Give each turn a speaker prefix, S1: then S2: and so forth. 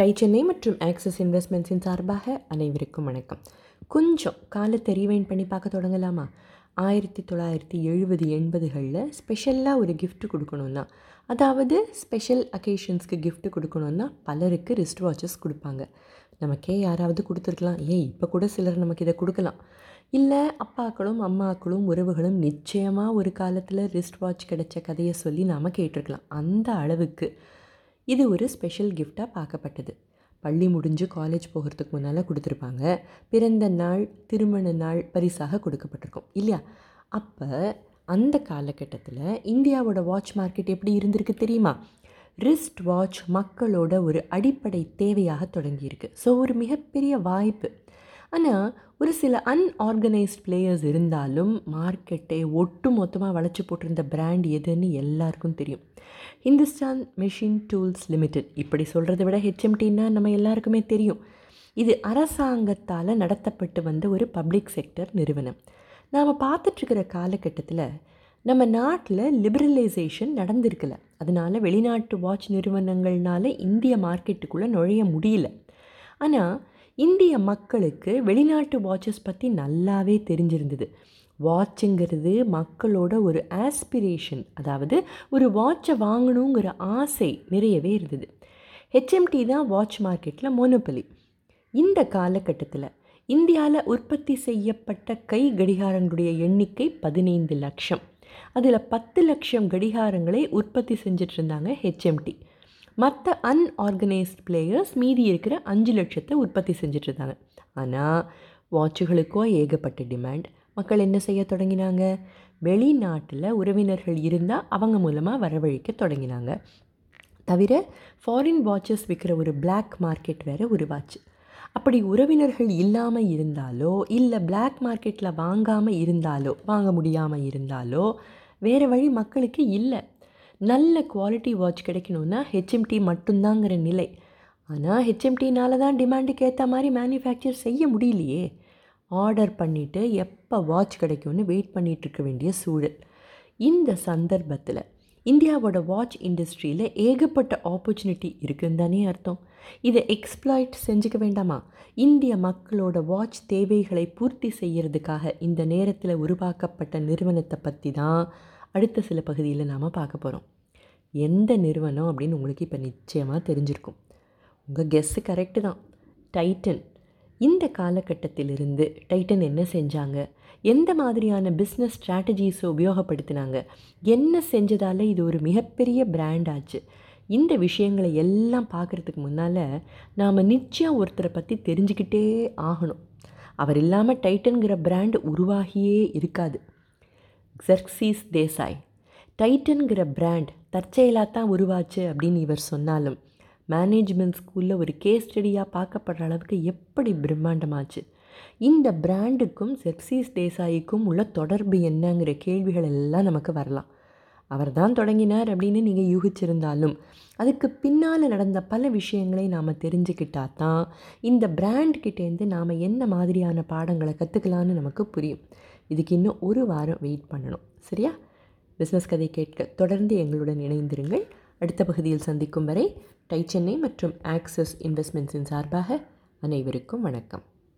S1: Tie Chennai மற்றும் axis இன்வெஸ்ட்மெண்ட்ஸின் சார்பாக அனைவருக்கும் வணக்கம். கொஞ்சம் காலத்தை ரீவைண்ட் பண்ணி பார்க்க தொடங்கலாமா? ஆயிரத்தி தொள்ளாயிரத்தி எழுபது எண்பதுகளில் ஸ்பெஷலாக ஒரு கிஃப்ட் கொடுக்கணும்னா அதாவது ஸ்பெஷல் அக்கேஷன்ஸ்க்கு கிஃப்ட் கொடுக்கணுன்னா பலருக்கு ரிஸ்ட் வாட்சஸ் கொடுப்பாங்க. நமக்கே யாராவது கொடுத்துருக்கலாம். ஏன் இப்போ கூட சிலர் நமக்கு இதை கொடுக்கலாம். இல்லை அப்பாக்களும் அம்மாக்களும் உறவுகளும் நிச்சயமாக ஒரு காலத்தில் ரிஸ்ட் வாட்ச் கிடைச்ச கதையை சொல்லி நாம் கேட்டிருக்கலாம். அந்த அளவுக்கு இது ஒரு ஸ்பெஷல் கிஃப்டாக பார்க்கப்பட்டது. பள்ளி முடிஞ்சு காலேஜ் போகிறதுக்கு முன்னால் கொடுத்துருப்பாங்க. பிறந்த நாள் திருமண நாள் பரிசாக கொடுக்கப்பட்டிருக்கும். இல்லையா? அப்போ அந்த காலகட்டத்தில் இந்தியாவோட வாட்ச் மார்க்கெட் எப்படி இருந்திருக்கு தெரியுமா? ரிஸ்ட் வாட்ச் மக்களோட ஒரு அடிப்படை தேவையாக தொடங்கியிருக்கு. ஸோ ஒரு மிகப்பெரிய வாய்ப்பு. ஆனால் ஒரு சில அன்ஆர்கனைஸ்ட் பிளேயர்ஸ் இருந்தாலும் மார்க்கெட்டை ஒட்டு மொத்தமாக வளைச்சி போட்டிருந்த பிராண்ட் எதுன்னு எல்லாருக்கும் தெரியும். ஹிந்துஸ்தான் மெஷின் டூல்ஸ் லிமிடெட் இப்படி சொல்கிறத விட ஹெச்எம்டின்னா நம்ம எல்லாருக்குமே தெரியும். இது அரசாங்கத்தால் நடத்தப்பட்டு வந்த ஒரு பப்ளிக் செக்டர் நிறுவனம். நாம் பார்த்துட்ருக்கிற காலகட்டத்தில் நம்ம நாட்டில் லிபரலைசேஷன் நடந்திருக்கல. அதனால் வெளிநாட்டு வாட்ச் நிறுவனங்கள்னால இந்திய மார்க்கெட்டுக்குள்ளே நுழைய முடியல. ஆனால் இந்திய மக்களுக்கு வெளிநாட்டு வாட்சஸ் பற்றி நல்லாவே தெரிஞ்சிருந்தது. வாட்சுங்கிறது மக்களோட ஒரு ஆஸ்பிரேஷன் அதாவது ஒரு வாட்சை வாங்கணுங்கிற ஆசை நிறையவே இருந்தது. ஹெச்எம்டி தான் வாட்ச் மார்க்கெட்டில் மோனோபலி இந்த காலகட்டத்தில் இந்தியாவில் உற்பத்தி செய்யப்பட்ட கை கடிகாரங்களுடைய எண்ணிக்கை பதினைந்து லட்சம். அதில் பத்து லட்சம் கடிகாரங்களை உற்பத்தி செஞ்சுட்டு இருந்தாங்க ஹெச்எம்டி மற்ற அன்ஆர்கனைஸ்ட் பிளேயர்ஸ் மீதி இருக்கிற அஞ்சு லட்சத்தை உற்பத்தி செஞ்சுட்டு இருந்தாங்க ஆனால் வாட்சுகளுக்கோ ஏகப்பட்ட டிமாண்ட் மக்கள் என்ன செய்ய தொடங்கினாங்க? வெளிநாட்டில் உறவினர்கள் இருந்தால் அவங்க மூலமாக வரவழைக்க தொடங்கினாங்க. தவிர ஃபாரின் வாட்சஸ் விற்கிற ஒரு பிளாக் மார்க்கெட் வேறு உருவாச்சு. அப்படி உறவினர்கள் இல்லாமல் இருந்தாலோ இல்லை பிளாக் மார்க்கெட்டில் வாங்காமல் இருந்தாலோ வாங்க முடியாமல் இருந்தாலோ வேறு வழி மக்களுக்கு இல்லை. நல்ல குவாலிட்டி வாட்ச் கிடைக்கணுன்னா ஹெச்எம்டி மட்டும்தாங்கிற நிலை. ஆனால் ஹெச்எம்டினால தான் டிமாண்டுக்கு ஏற்ற மாதிரி மேனுஃபேக்சர் செய்ய முடியலையே. ஆர்டர் பண்ணிவிட்டு எப்போ வாட்ச் கிடைக்கும்னு வெயிட் பண்ணிகிட்ருக்க வேண்டிய சூழல். இந்த சந்தர்ப்பத்தில் இந்தியாவோட வாட்ச் இண்டஸ்ட்ரியில் ஏகப்பட்ட ஆப்பர்ச்சுனிட்டி இருக்குன்னு தானே அர்த்தம். இதை எக்ஸ்ப்ளாய்ட் செஞ்சுக்க வேண்டாமா? இந்திய மக்களோட வாட்ச் தேவைகளை பூர்த்தி செய்கிறதுக்காக இந்த நேரத்தில் உருவாக்கப்பட்ட நிறுவனத்தை பற்றி தான் அடுத்த சில பகுதியில் நாம் பார்க்க போகிறோம் எந்த நிறுவனம் அப்படின்னு உங்களுக்கு இப்போ நிச்சயமாக தெரிஞ்சிருக்கும். உங்கள் கெஸ்ஸு கரெக்டு தான். டைட்டன் இந்த காலகட்டத்திலிருந்து டைட்டன் என்ன செஞ்சாங்க? எந்த மாதிரியான பிஸ்னஸ் ஸ்ட்ராட்டஜிஸை உபயோகப்படுத்தினாங்க? என்ன செஞ்சதால் இது ஒரு மிகப்பெரிய பிராண்ட் ஆச்சு? இந்த விஷயங்களை எல்லாம் பார்க்குறதுக்கு முன்னால் நாம் நிச்சயம் ஒருத்தரை பற்றி தெரிஞ்சுக்கிட்டே ஆகணும். அவர் இல்லாமல் டைட்டனுங்கிற பிராண்ட் உருவாகியே இருக்காது. ஜெர்க்சீஸ் தேசாய் டைட்டன்கிற பிராண்ட் தற்செயலாக தான் உருவாச்சு அப்படின்னு இவர் சொன்னாலும் மேனேஜ்மெண்ட் ஸ்கூலில் ஒரு கேஸ் ஸ்டடியாக பார்க்கப்படுற அளவுக்கு எப்படி பிரம்மாண்டமாச்சு? இந்த பிராண்டுக்கும் செக்ஸீஸ் தேசாய்க்கும் உள்ள தொடர்பு என்னங்கிற கேள்விகள் எல்லாம் நமக்கு வரலாம். அவர் தான் தொடங்கினார் அப்படின்னு நீங்கள் யூகிச்சிருந்தாலும் அதுக்கு பின்னால் நடந்த பல விஷயங்களை நாம் தெரிஞ்சுக்கிட்டா தான் இந்த பிராண்ட்கிட்டேருந்து நாம் என்ன மாதிரியான பாடங்களை கற்றுக்கலான்னு நமக்கு புரியும். இதுக்கு இன்னும் ஒரு வாரம் வெயிட் பண்ணணும். சரியா? பிஸ்னஸ் கதை கேட்க தொடர்ந்து எங்களுடன் இணைந்திருங்கள். அடுத்த பகுதியில் சந்திக்கும் வரை டை சென்னை மற்றும் ஆக்சஸ் இன்வெஸ்ட்மெண்ட்ஸின் சார்பாக அனைவருக்கும் வணக்கம்.